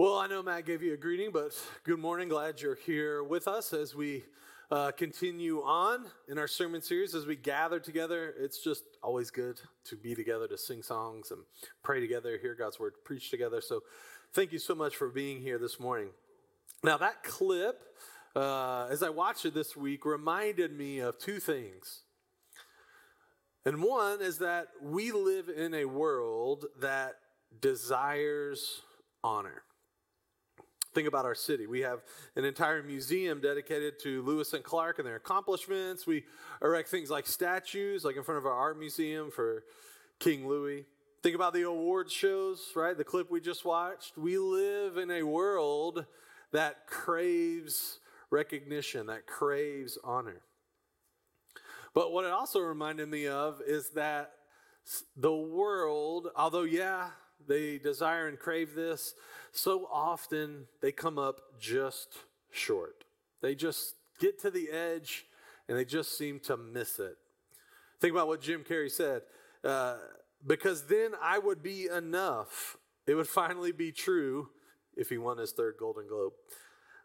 Well, I know Matt gave you a greeting, but good morning. Glad you're here with us as we uh, continue on in our sermon series. As we gather together, it's just always good to be together, to sing songs and pray together, hear God's word preached together. So, thank you so much for being here this morning. Now, that clip, uh, as I watched it this week, reminded me of two things. And one is that we live in a world that desires honor. Think about our city. We have an entire museum dedicated to Lewis and Clark and their accomplishments. We erect things like statues, like in front of our art museum for King Louis. Think about the awards shows, right? The clip we just watched. We live in a world that craves recognition, that craves honor. But what it also reminded me of is that the world, although, yeah, they desire and crave this, so often they come up just short. They just get to the edge and they just seem to miss it. Think about what Jim Carrey said. Uh, because then I would be enough. It would finally be true if he won his third Golden Globe.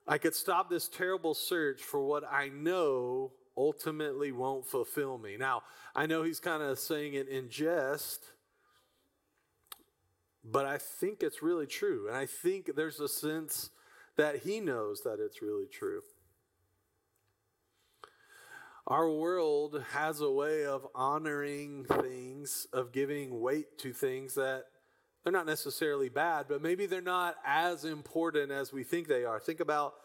I could stop this terrible search for what I know ultimately won't fulfill me. Now, I know he's kind of saying it in jest, but I think it's really true. And I think there's a sense that he knows that it's really true. Our world has a way of honoring things, of giving weight to things that they're not necessarily bad, but maybe they're not as important as we think they are. Think about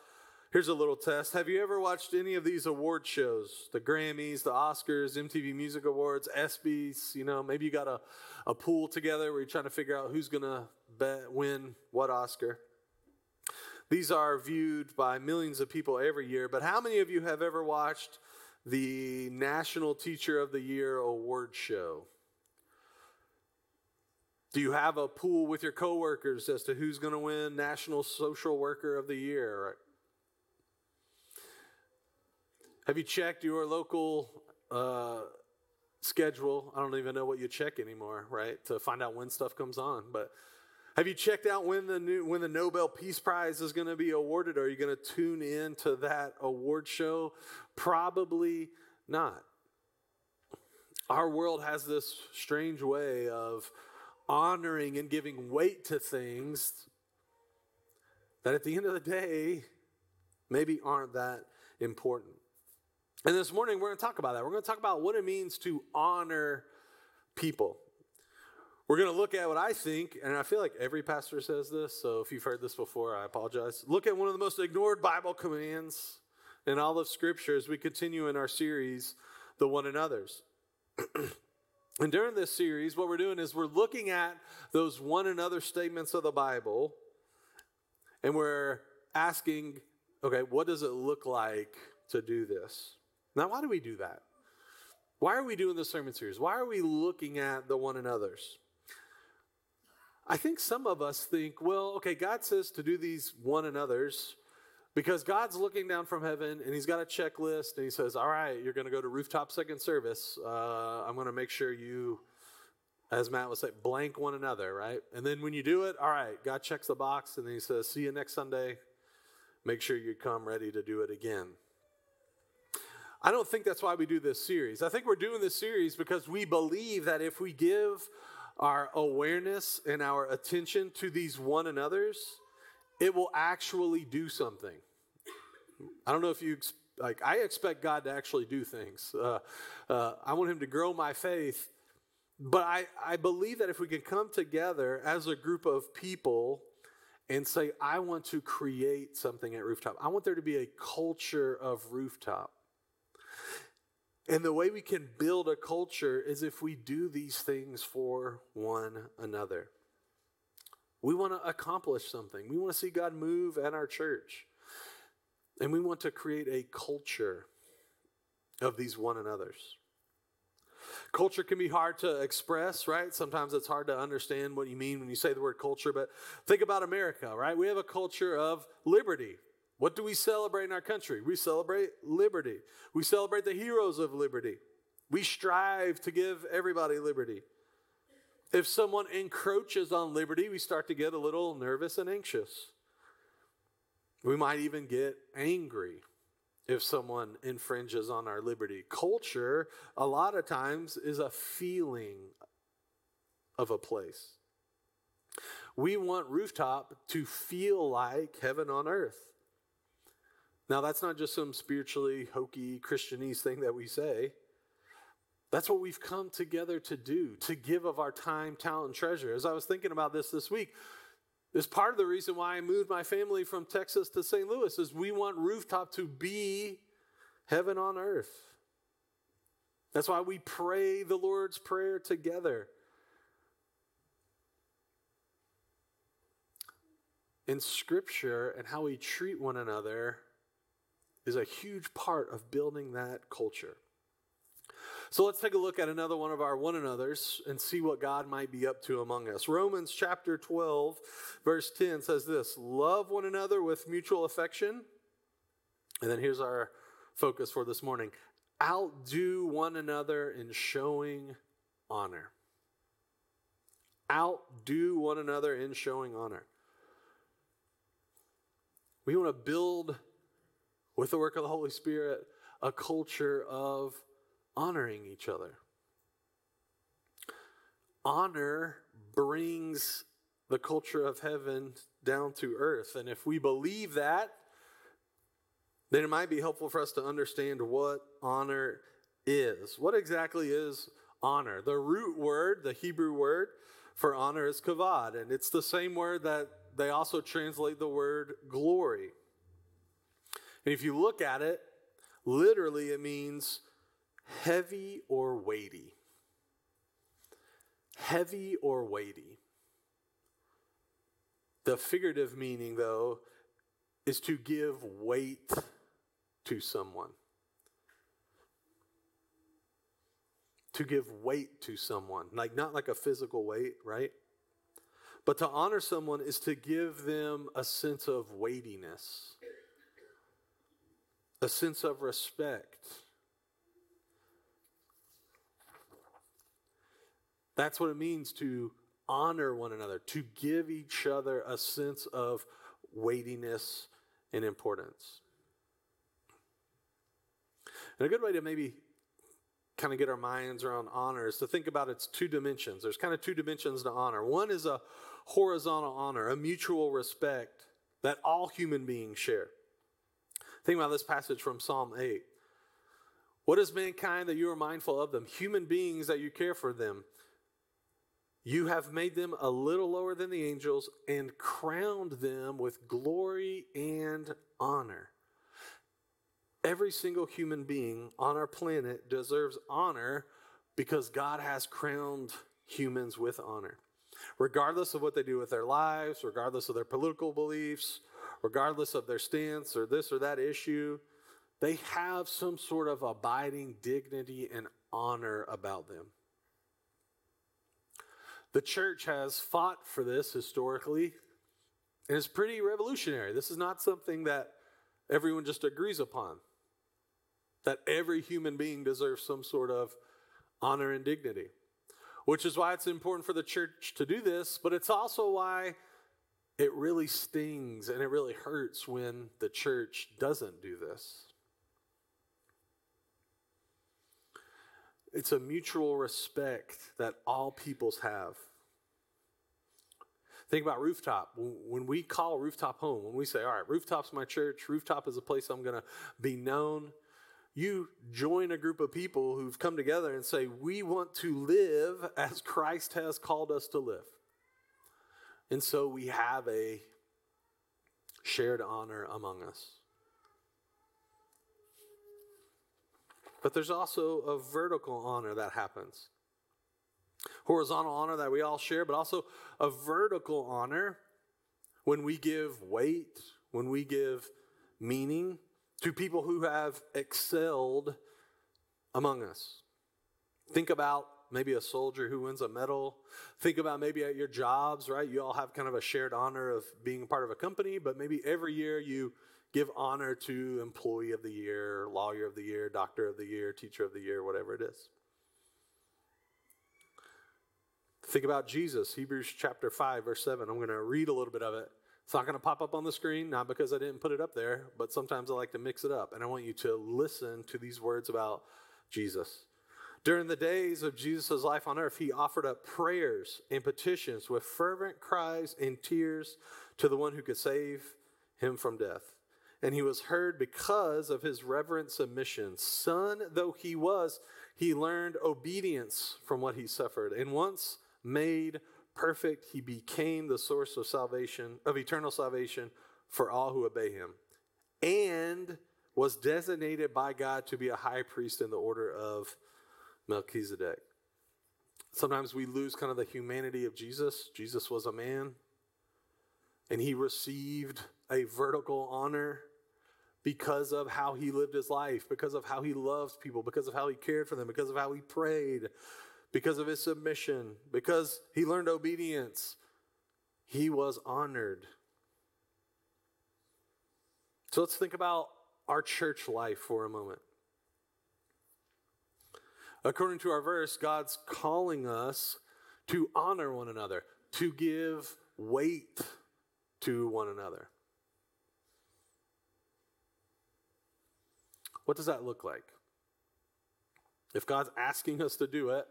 Here's a little test. Have you ever watched any of these award shows? The Grammys, the Oscars, MTV Music Awards, ESPYs, you know, maybe you got a, a pool together where you're trying to figure out who's going to win what Oscar. These are viewed by millions of people every year, but how many of you have ever watched the National Teacher of the Year award show? Do you have a pool with your coworkers as to who's going to win National Social Worker of the Year? Have you checked your local uh, schedule? I don't even know what you check anymore, right? To find out when stuff comes on. But have you checked out when the new when the Nobel Peace Prize is going to be awarded? Are you going to tune in to that award show? Probably not. Our world has this strange way of honoring and giving weight to things that at the end of the day maybe aren't that important. And this morning, we're going to talk about that. We're going to talk about what it means to honor people. We're going to look at what I think, and I feel like every pastor says this, so if you've heard this before, I apologize. Look at one of the most ignored Bible commands in all of Scripture as we continue in our series, The One Another's. and during this series, what we're doing is we're looking at those one another statements of the Bible, and we're asking, okay, what does it look like to do this? Now, why do we do that? Why are we doing this sermon series? Why are we looking at the one another's? I think some of us think, well, okay, God says to do these one another's because God's looking down from heaven and he's got a checklist and he says, all right, you're going to go to rooftop second service. Uh, I'm going to make sure you, as Matt would say, blank one another, right? And then when you do it, all right, God checks the box and then he says, see you next Sunday. Make sure you come ready to do it again. I don't think that's why we do this series. I think we're doing this series because we believe that if we give our awareness and our attention to these one another's, it will actually do something. I don't know if you like. I expect God to actually do things. Uh, uh, I want Him to grow my faith, but I I believe that if we can come together as a group of people and say, I want to create something at Rooftop. I want there to be a culture of Rooftop. And the way we can build a culture is if we do these things for one another. We want to accomplish something. We want to see God move at our church. And we want to create a culture of these one another's. Culture can be hard to express, right? Sometimes it's hard to understand what you mean when you say the word culture, but think about America, right? We have a culture of liberty, what do we celebrate in our country? We celebrate liberty. We celebrate the heroes of liberty. We strive to give everybody liberty. If someone encroaches on liberty, we start to get a little nervous and anxious. We might even get angry if someone infringes on our liberty. Culture, a lot of times, is a feeling of a place. We want rooftop to feel like heaven on earth. Now, that's not just some spiritually hokey Christianese thing that we say. That's what we've come together to do, to give of our time, talent, and treasure. As I was thinking about this this week, is part of the reason why I moved my family from Texas to St. Louis is we want rooftop to be heaven on earth. That's why we pray the Lord's prayer together. In scripture and how we treat one another is a huge part of building that culture. So let's take a look at another one of our one another's and see what God might be up to among us. Romans chapter 12, verse 10 says this Love one another with mutual affection. And then here's our focus for this morning outdo one another in showing honor. Outdo one another in showing honor. We want to build, with the work of the Holy Spirit, a culture of honoring each other. Honor brings the culture of heaven down to earth. And if we believe that, then it might be helpful for us to understand what honor is. What exactly is honor? The root word, the Hebrew word for honor is kavod, and it's the same word that they also translate the word glory. And if you look at it, literally it means heavy or weighty. Heavy or weighty. The figurative meaning, though, is to give weight to someone. To give weight to someone. Like, not like a physical weight, right? But to honor someone is to give them a sense of weightiness, a sense of respect That's what it means to honor one another, to give each other a sense of weightiness and importance. And a good way to maybe kind of get our minds around honor is to think about its two dimensions. There's kind of two dimensions to honor. One is a horizontal honor, a mutual respect that all human beings share. Think about this passage from Psalm 8. What is mankind that you are mindful of them? Human beings that you care for them. You have made them a little lower than the angels and crowned them with glory and honor. Every single human being on our planet deserves honor because God has crowned humans with honor. Regardless of what they do with their lives, regardless of their political beliefs, regardless of their stance or this or that issue, they have some sort of abiding dignity and honor about them. The church has fought for this historically, and it's pretty revolutionary. This is not something that everyone just agrees upon. That every human being deserves some sort of honor and dignity, which is why it's important for the church to do this, but it's also why it really stings and it really hurts when the church doesn't do this. It's a mutual respect that all peoples have. Think about rooftop. When we call rooftop home, when we say, all right, rooftop's my church, rooftop is a place I'm going to be known, you join a group of people who've come together and say, we want to live as Christ has called us to live. And so we have a shared honor among us. But there's also a vertical honor that happens. Horizontal honor that we all share, but also a vertical honor when we give weight, when we give meaning to people who have excelled among us. Think about maybe a soldier who wins a medal. Think about maybe at your jobs, right? You all have kind of a shared honor of being part of a company, but maybe every year you give honor to employee of the year, lawyer of the year, doctor of the year, teacher of the year, whatever it is. Think about Jesus, Hebrews chapter 5, verse 7. I'm going to read a little bit of it. It It's not going to pop up on the screen, not because I didn't put it up there, but sometimes I like to mix it up. And I want you to listen to these words about Jesus. During the days of Jesus' life on earth, he offered up prayers and petitions with fervent cries and tears to the one who could save him from death. And he was heard because of his reverent submission. Son though he was, he learned obedience from what he suffered. And once made perfect, he became the source of salvation, of eternal salvation for all who obey him, and was designated by God to be a high priest in the order of Melchizedek. Sometimes we lose kind of the humanity of Jesus. Jesus was a man, and he received a vertical honor because of how he lived his life, because of how he loved people, because of how he cared for them, because of how he prayed, because of his submission, because he learned obedience, he was honored. So let's think about our church life for a moment. According to our verse, God's calling us to honor one another, to give weight to one another. What does that look like? If God's asking us to do it,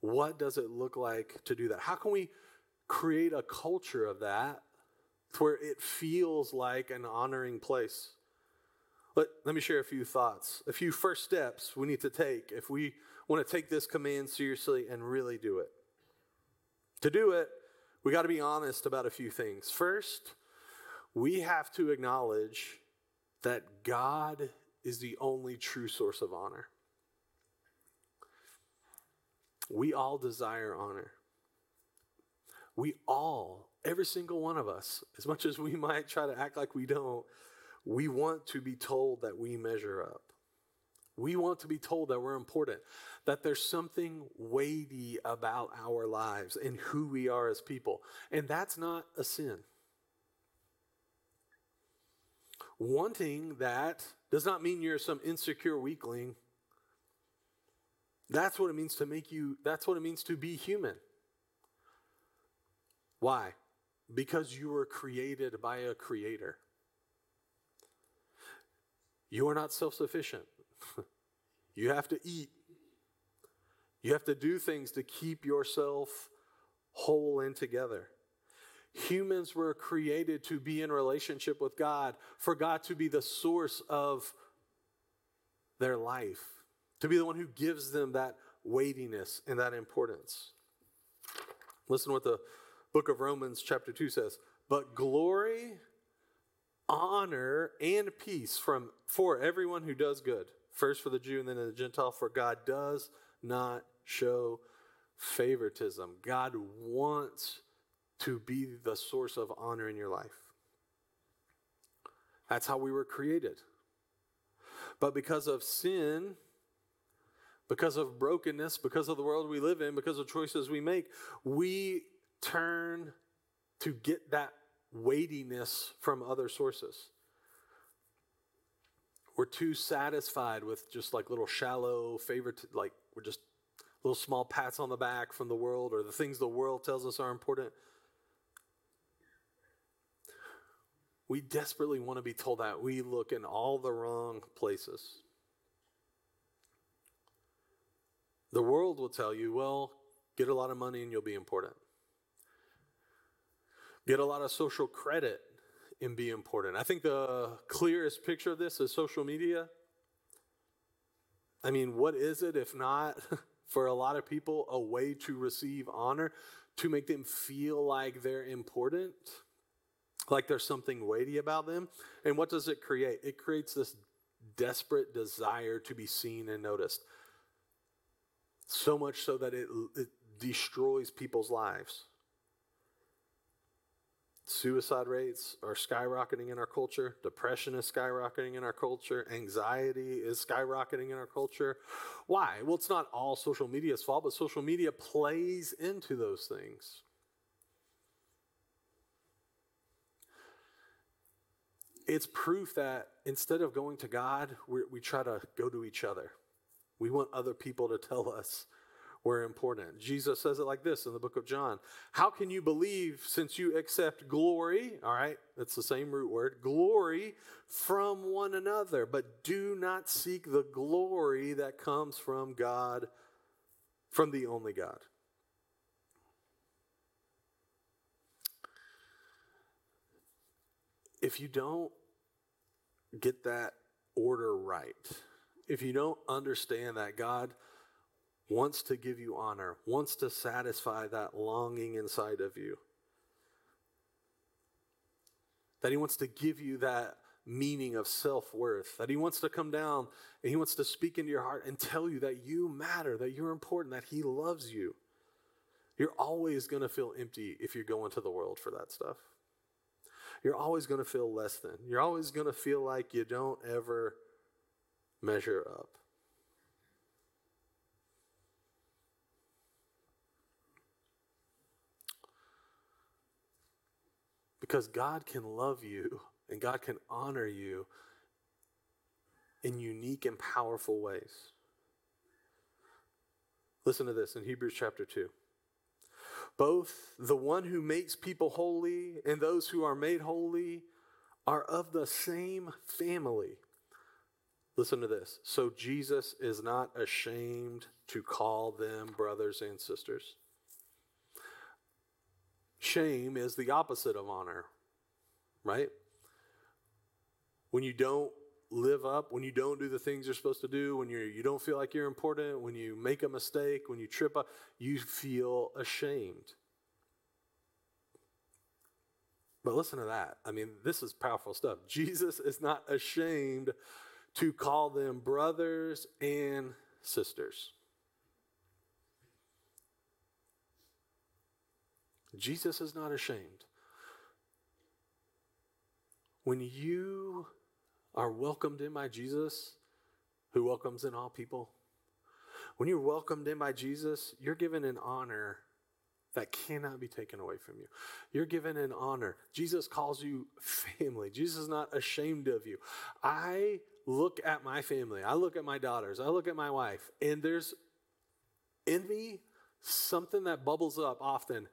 what does it look like to do that? How can we create a culture of that where it feels like an honoring place? Let, let me share a few thoughts, a few first steps we need to take if we want to take this command seriously and really do it. To do it, we got to be honest about a few things. First, we have to acknowledge that God is the only true source of honor. We all desire honor. We all, every single one of us, as much as we might try to act like we don't, we want to be told that we measure up. We want to be told that we're important, that there's something weighty about our lives and who we are as people. And that's not a sin. Wanting that does not mean you're some insecure weakling that's what it means to make you, that's what it means to be human. Why? Because you were created by a creator. You are not self sufficient. you have to eat. You have to do things to keep yourself whole and together. Humans were created to be in relationship with God, for God to be the source of their life to be the one who gives them that weightiness and that importance. Listen to what the book of Romans, chapter 2 says. But glory, honor, and peace from for everyone who does good. First for the Jew and then the Gentile, for God does not show favoritism. God wants to be the source of honor in your life. That's how we were created. But because of sin, because of brokenness, because of the world we live in, because of choices we make, we turn to get that weightiness from other sources. We're too satisfied with just like little shallow favorite, like we're just little small pats on the back from the world or the things the world tells us are important. We desperately want to be told that we look in all the wrong places. The world will tell you, well, get a lot of money and you'll be important. Get a lot of social credit and be important. I think the clearest picture of this is social media. I mean, what is it if not for a lot of people a way to receive honor, to make them feel like they're important, like there's something weighty about them? And what does it create? It creates this desperate desire to be seen and noticed so much so that it, it destroys people's lives. Suicide rates are skyrocketing in our culture. Depression is skyrocketing in our culture. Anxiety is skyrocketing in our culture. Why? Well, it's not all social media's fault, but social media plays into those things. It's proof that instead of going to God, we try to go to each other. We want other people to tell us were important. Jesus says it like this in the book of John How can you believe since you accept glory? All right, that's the same root word glory from one another, but do not seek the glory that comes from God, from the only God. If you don't get that order right, if you don't understand that God wants to give you honor, wants to satisfy that longing inside of you. That He wants to give you that meaning of self worth, that He wants to come down and He wants to speak into your heart and tell you that you matter, that you're important, that He loves you. You're always going to feel empty if you go into the world for that stuff. You're always going to feel less than. You're always going to feel like you don't ever measure up. Because God can love you and God can honor you in unique and powerful ways. Listen to this in Hebrews chapter 2. Both the one who makes people holy and those who are made holy are of the same family. Listen to this. So Jesus is not ashamed to call them brothers and sisters. Shame is the opposite of honor, right? When you don't live up, when you don't do the things you're supposed to do, when you you don't feel like you're important, when you make a mistake, when you trip up, you feel ashamed. But listen to that. I mean, this is powerful stuff. Jesus is not ashamed to call them brothers and sisters. Jesus is not ashamed. When you are welcomed in by Jesus, who welcomes in all people, when you're welcomed in by Jesus, you're given an honor that cannot be taken away from you. You're given an honor. Jesus calls you family. Jesus is not ashamed of you. I look at my family, I look at my daughters, I look at my wife, and there's in me something that bubbles up often.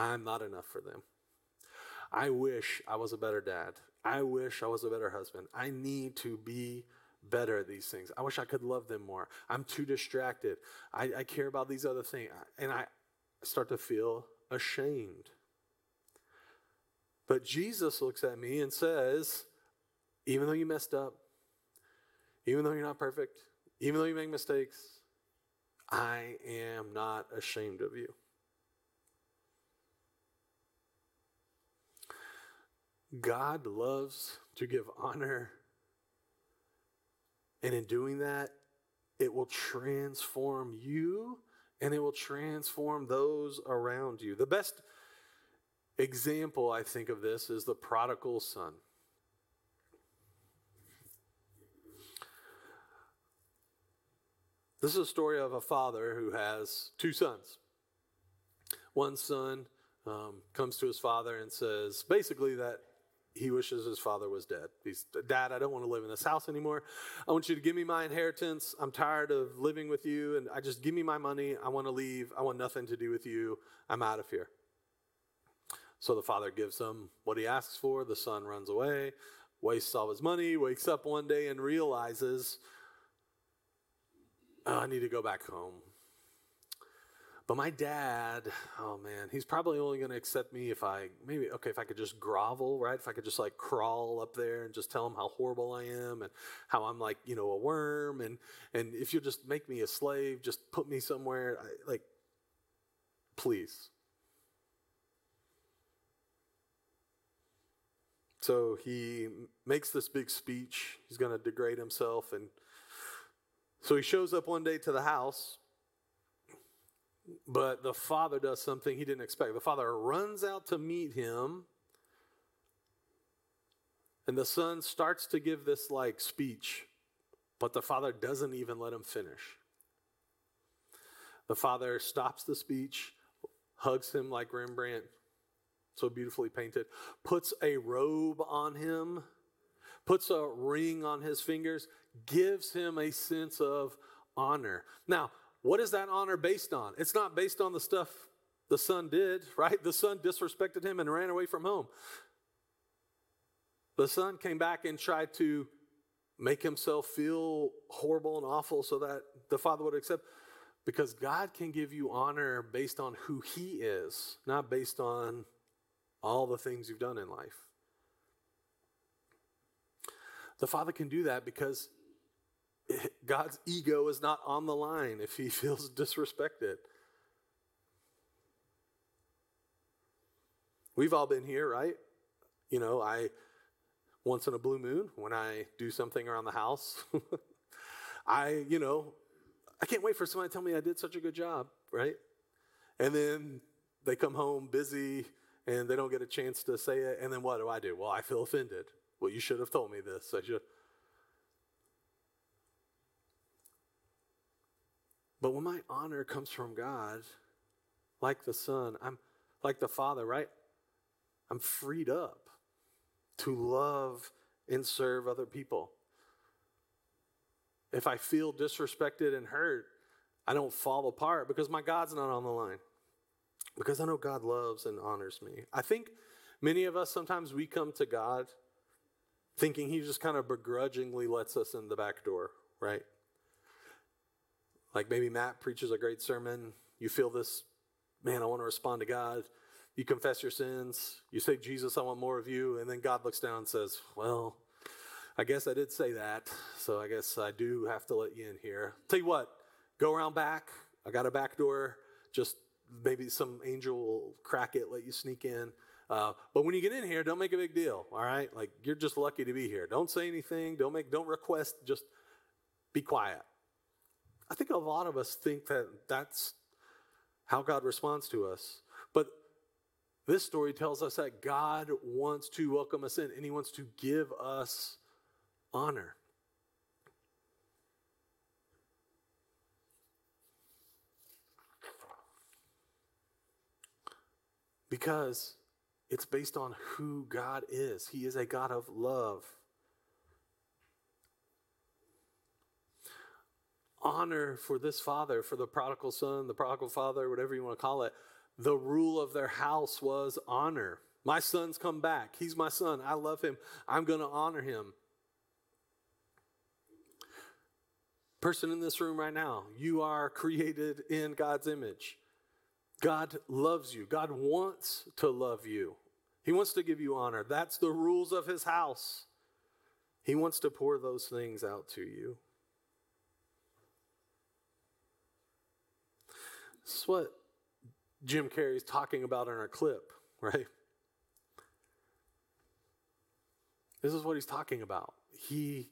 I'm not enough for them. I wish I was a better dad. I wish I was a better husband. I need to be better at these things. I wish I could love them more. I'm too distracted. I, I care about these other things. And I start to feel ashamed. But Jesus looks at me and says, even though you messed up, even though you're not perfect, even though you make mistakes, I am not ashamed of you. God loves to give honor. And in doing that, it will transform you and it will transform those around you. The best example, I think, of this is the prodigal son. This is a story of a father who has two sons. One son um, comes to his father and says, basically, that he wishes his father was dead. He's, Dad, I don't want to live in this house anymore. I want you to give me my inheritance. I'm tired of living with you, and I just give me my money. I want to leave. I want nothing to do with you. I'm out of here. So the father gives him what he asks for. The son runs away, wastes all his money, wakes up one day and realizes, oh, I need to go back home. But my dad, oh man, he's probably only going to accept me if I maybe okay if I could just grovel, right? If I could just like crawl up there and just tell him how horrible I am and how I'm like you know a worm and and if you'll just make me a slave, just put me somewhere, I, like please. So he makes this big speech. He's going to degrade himself and so he shows up one day to the house but the father does something he didn't expect. The father runs out to meet him, and the son starts to give this like speech, but the father doesn't even let him finish. The father stops the speech, hugs him like Rembrandt, so beautifully painted, puts a robe on him, puts a ring on his fingers, gives him a sense of honor. Now, what is that honor based on? It's not based on the stuff the son did, right? The son disrespected him and ran away from home. The son came back and tried to make himself feel horrible and awful so that the father would accept. Because God can give you honor based on who he is, not based on all the things you've done in life. The father can do that because God's ego is not on the line if he feels disrespected. We've all been here, right? You know, I once in a blue moon when I do something around the house, I, you know, I can't wait for somebody to tell me I did such a good job, right? And then they come home busy and they don't get a chance to say it. And then what do I do? Well, I feel offended. Well, you should have told me this. I should. But when my honor comes from God, like the Son, I'm like the Father, right? I'm freed up to love and serve other people. If I feel disrespected and hurt, I don't fall apart because my God's not on the line. Because I know God loves and honors me. I think many of us sometimes we come to God thinking He just kind of begrudgingly lets us in the back door, right? Like maybe Matt preaches a great sermon. You feel this, man, I want to respond to God. You confess your sins. You say, Jesus, I want more of you. And then God looks down and says, Well, I guess I did say that. So I guess I do have to let you in here. Tell you what, go around back. I got a back door. Just maybe some angel will crack it, let you sneak in. Uh, but when you get in here, don't make a big deal. All right, like you're just lucky to be here. Don't say anything. Don't make. Don't request. Just be quiet. I think a lot of us think that that's how God responds to us. But this story tells us that God wants to welcome us in and He wants to give us honor. Because it's based on who God is. He is a God of love. Honor for this father, for the prodigal son, the prodigal father, whatever you want to call it, the rule of their house was honor. My son's come back. He's my son. I love him. I'm going to honor him. Person in this room right now, you are created in God's image. God loves you. God wants to love you. He wants to give you honor. That's the rules of his house. He wants to pour those things out to you. This is what Jim Carrey's talking about in our clip, right? This is what he's talking about. He,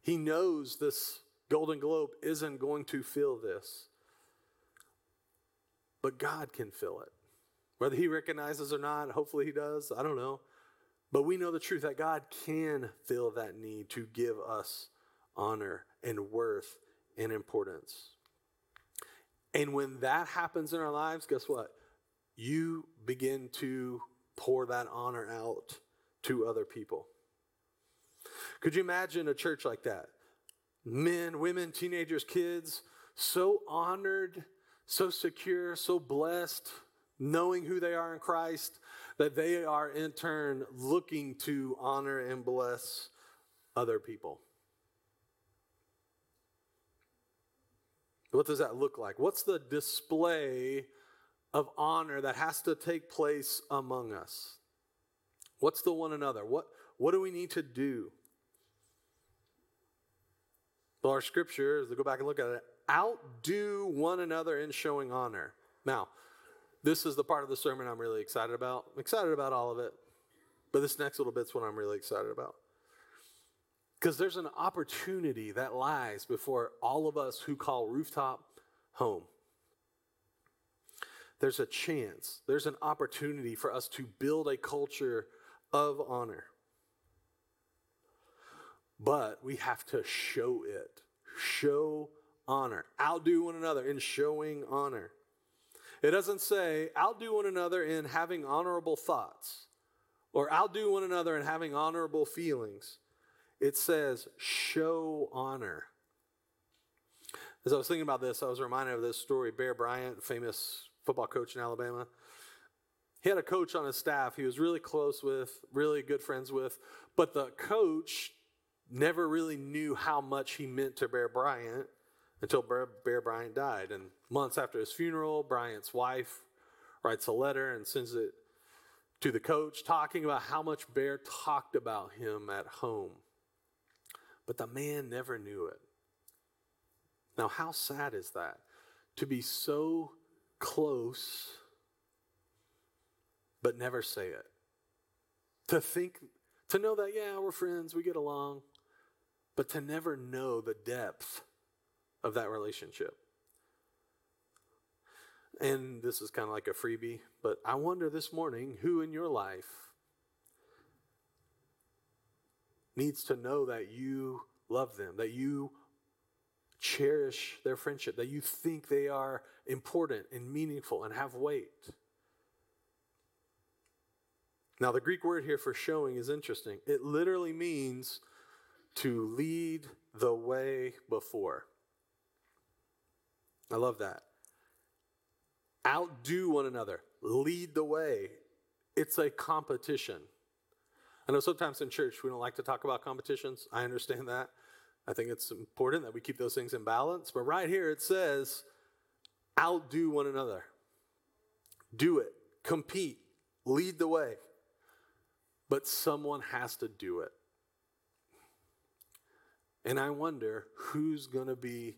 he knows this Golden Globe isn't going to fill this, but God can fill it. Whether he recognizes or not, hopefully he does, I don't know. But we know the truth that God can fill that need to give us honor and worth and importance. And when that happens in our lives, guess what? You begin to pour that honor out to other people. Could you imagine a church like that? Men, women, teenagers, kids, so honored, so secure, so blessed, knowing who they are in Christ, that they are in turn looking to honor and bless other people. What does that look like? What's the display of honor that has to take place among us? What's the one another? What, what do we need to do? Well, our scripture, as we go back and look at it, outdo one another in showing honor. Now, this is the part of the sermon I'm really excited about. I'm excited about all of it, but this next little bit's what I'm really excited about. Because there's an opportunity that lies before all of us who call rooftop home. There's a chance, there's an opportunity for us to build a culture of honor. But we have to show it. Show honor. Outdo one another in showing honor. It doesn't say outdo one another in having honorable thoughts or outdo one another in having honorable feelings. It says show honor. As I was thinking about this, I was reminded of this story. Bear Bryant, famous football coach in Alabama, he had a coach on his staff he was really close with, really good friends with, but the coach never really knew how much he meant to Bear Bryant until Bear, Bryant died. And months after his funeral, Bryant's wife writes a letter and sends it to the coach talking about how much Bear talked about him at home. But the man never knew it. Now, how sad is that? To be so close, but never say it. To think, to know that, yeah, we're friends, we get along, but to never know the depth of that relationship. And this is kind of like a freebie, but I wonder this morning who in your life needs to know that you love them, that you cherish their friendship, that you think they are important and meaningful and have weight. Now, the Greek word here for showing is interesting. It literally means to lead the way before. I love that. Outdo one another, lead the way. It's a competition. I know sometimes in church we don't like to talk about competitions. I understand that. I think it's important that we keep those things in balance. But right here it says, outdo one another. Do it, compete, lead the way. But someone has to do it. And I wonder who's going to be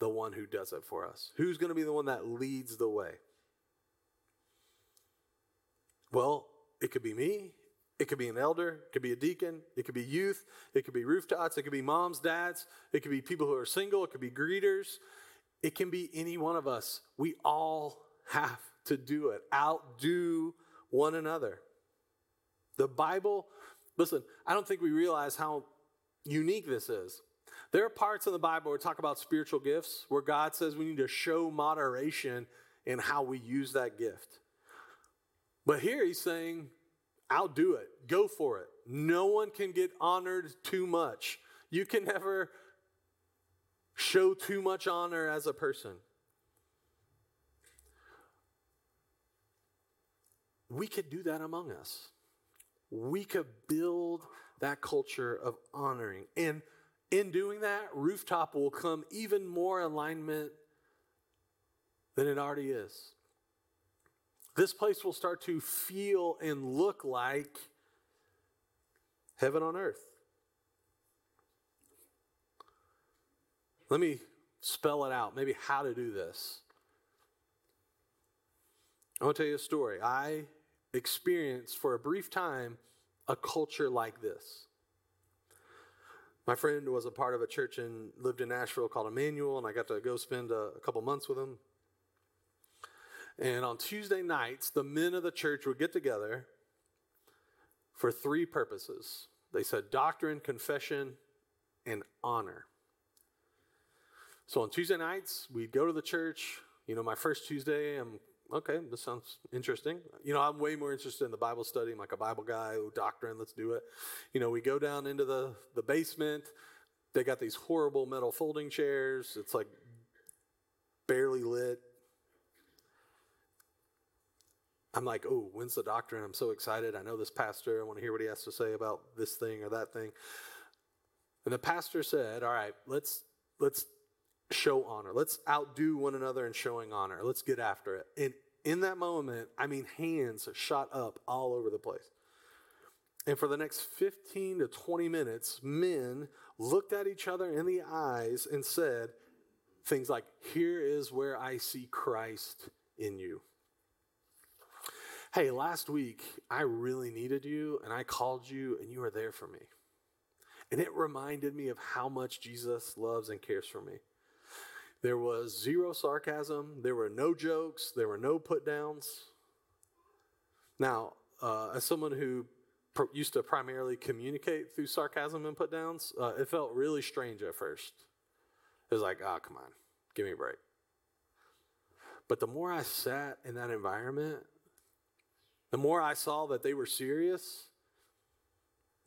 the one who does it for us? Who's going to be the one that leads the way? Well, it could be me. It could be an elder. It could be a deacon. It could be youth. It could be rooftops. It could be moms, dads. It could be people who are single. It could be greeters. It can be any one of us. We all have to do it. Outdo one another. The Bible, listen, I don't think we realize how unique this is. There are parts in the Bible where we talk about spiritual gifts where God says we need to show moderation in how we use that gift. But here he's saying, outdo it, go for it. No one can get honored too much. You can never show too much honor as a person. We could do that among us. We could build that culture of honoring. And in doing that, rooftop will come even more alignment than it already is. This place will start to feel and look like heaven on earth. Let me spell it out, maybe how to do this. I want to tell you a story. I experienced for a brief time a culture like this. My friend was a part of a church and lived in Nashville called Emmanuel, and I got to go spend a, couple months with him. And on Tuesday nights, the men of the church would get together for three purposes. They said doctrine, confession, and honor. So on Tuesday nights, we'd go to the church. You know, my first Tuesday, I'm okay, this sounds interesting. You know, I'm way more interested in the Bible study. I'm like a Bible guy, oh, doctrine, let's do it. You know, we go down into the, the basement. They got these horrible metal folding chairs. It's like barely lit. I'm like, oh, when's the doctrine? I'm so excited. I know this pastor. I want to hear what he has to say about this thing or that thing. And the pastor said, all right, let's let's show honor. Let's outdo one another in showing honor. Let's get after it. And in that moment, I mean, hands shot up all over the place. And for the next 15 to 20 minutes, men looked at each other in the eyes and said things like, Here is where I see Christ in you. Hey, last week, I really needed you, and I called you, and you were there for me. And it reminded me of how much Jesus loves and cares for me. There was zero sarcasm. There were no jokes. There were no put downs. Now, uh, as someone who pr- used to primarily communicate through sarcasm and put downs, uh, it felt really strange at first. It was like, oh, come on, give me a break. But the more I sat in that environment, the more I saw that they were serious.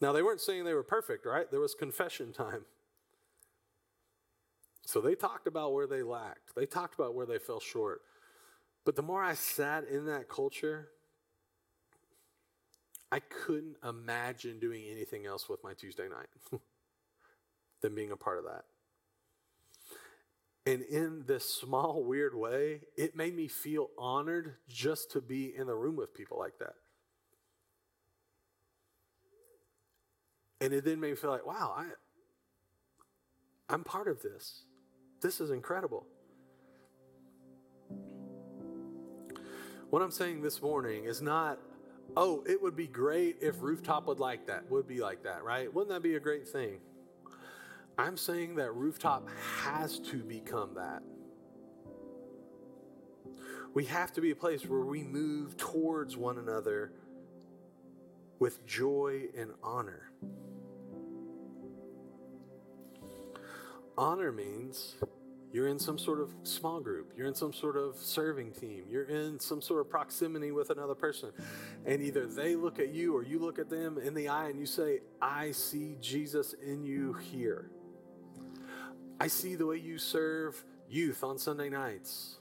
Now, they weren't saying they were perfect, right? There was confession time. So they talked about where they lacked, they talked about where they fell short. But the more I sat in that culture, I couldn't imagine doing anything else with my Tuesday night than being a part of that. And in this small, weird way, it made me feel honored just to be in the room with people like that. And it then made me feel like, wow, I, I'm part of this. This is incredible. What I'm saying this morning is not, oh, it would be great if Rooftop would like that, would be like that, right? Wouldn't that be a great thing? I'm saying that Rooftop has to become that. We have to be a place where we move towards one another with joy and honor. Honor means you're in some sort of small group, you're in some sort of serving team, you're in some sort of proximity with another person. And either they look at you or you look at them in the eye and you say, I see Jesus in you here. I see the way you serve youth on Sunday nights.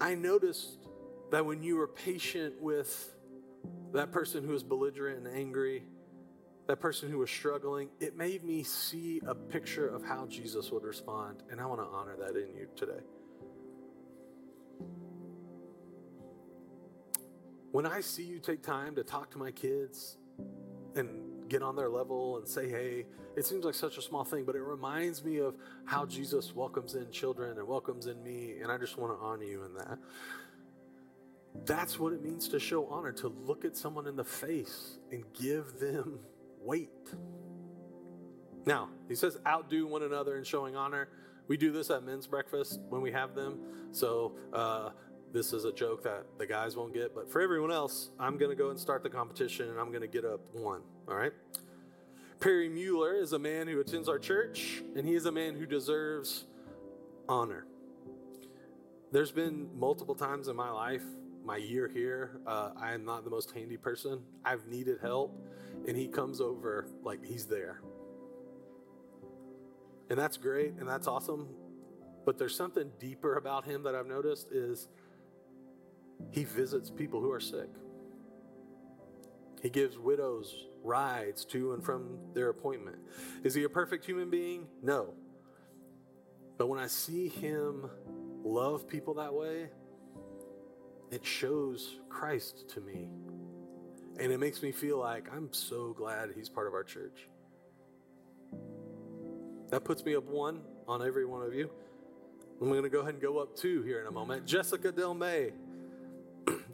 I noticed that when you were patient with that person who was belligerent and angry, that person who was struggling, it made me see a picture of how Jesus would respond. And I want to honor that in you today. When I see you take time to talk to my kids and get on their level and say, hey, it seems like such a small thing, but it reminds me of how Jesus welcomes in children and welcomes in me. And I just want to honor you in that. That's what it means to show honor, to look at someone in the face and give them weight. Now, he says, outdo one another in showing honor. We do this at men's breakfast when we have them. So, uh, this is a joke that the guys won't get, but for everyone else, I'm going to go and start the competition and I'm going to get up one. All right? Perry Mueller is a man who attends our church, and he is a man who deserves honor. There's been multiple times in my life, my year here, uh, I am not the most handy person. I've needed help, and he comes over like he's there. And that's great and that's awesome. But there's something deeper about him that I've noticed is he visits people who are sick. He gives widows rides to and from their appointment. Is he a perfect human being? No. But when I see him love people that way, it shows Christ to me. And it makes me feel like I'm so glad he's part of our church. That puts me up one on every one of you. I'm going to go ahead and go up two here in a moment. Jessica Del May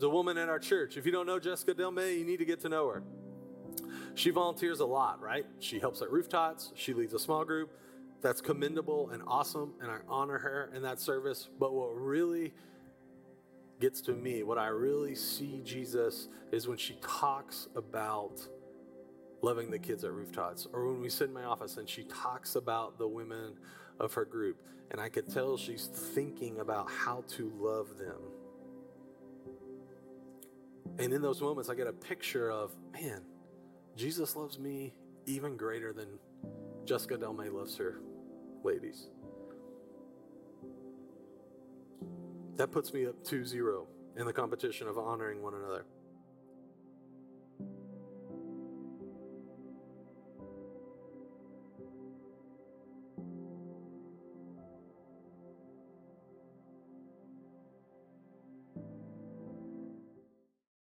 a woman in our church. If you don't know Jessica Del May, you need to get to know her. She volunteers a lot, right? She helps at rooftops, she leads a small group. That's commendable and awesome, and I honor her in that service. But what really gets to me, what I really see Jesus is when she talks about loving the kids at rooftops, or when we sit in my office and she talks about the women of her group, and I could tell she's thinking about how to love them. And in those moments, I get a picture of, man, Jesus loves me even greater than Jessica Delmay loves her ladies. That puts me up 2 0 in the competition of honoring one another.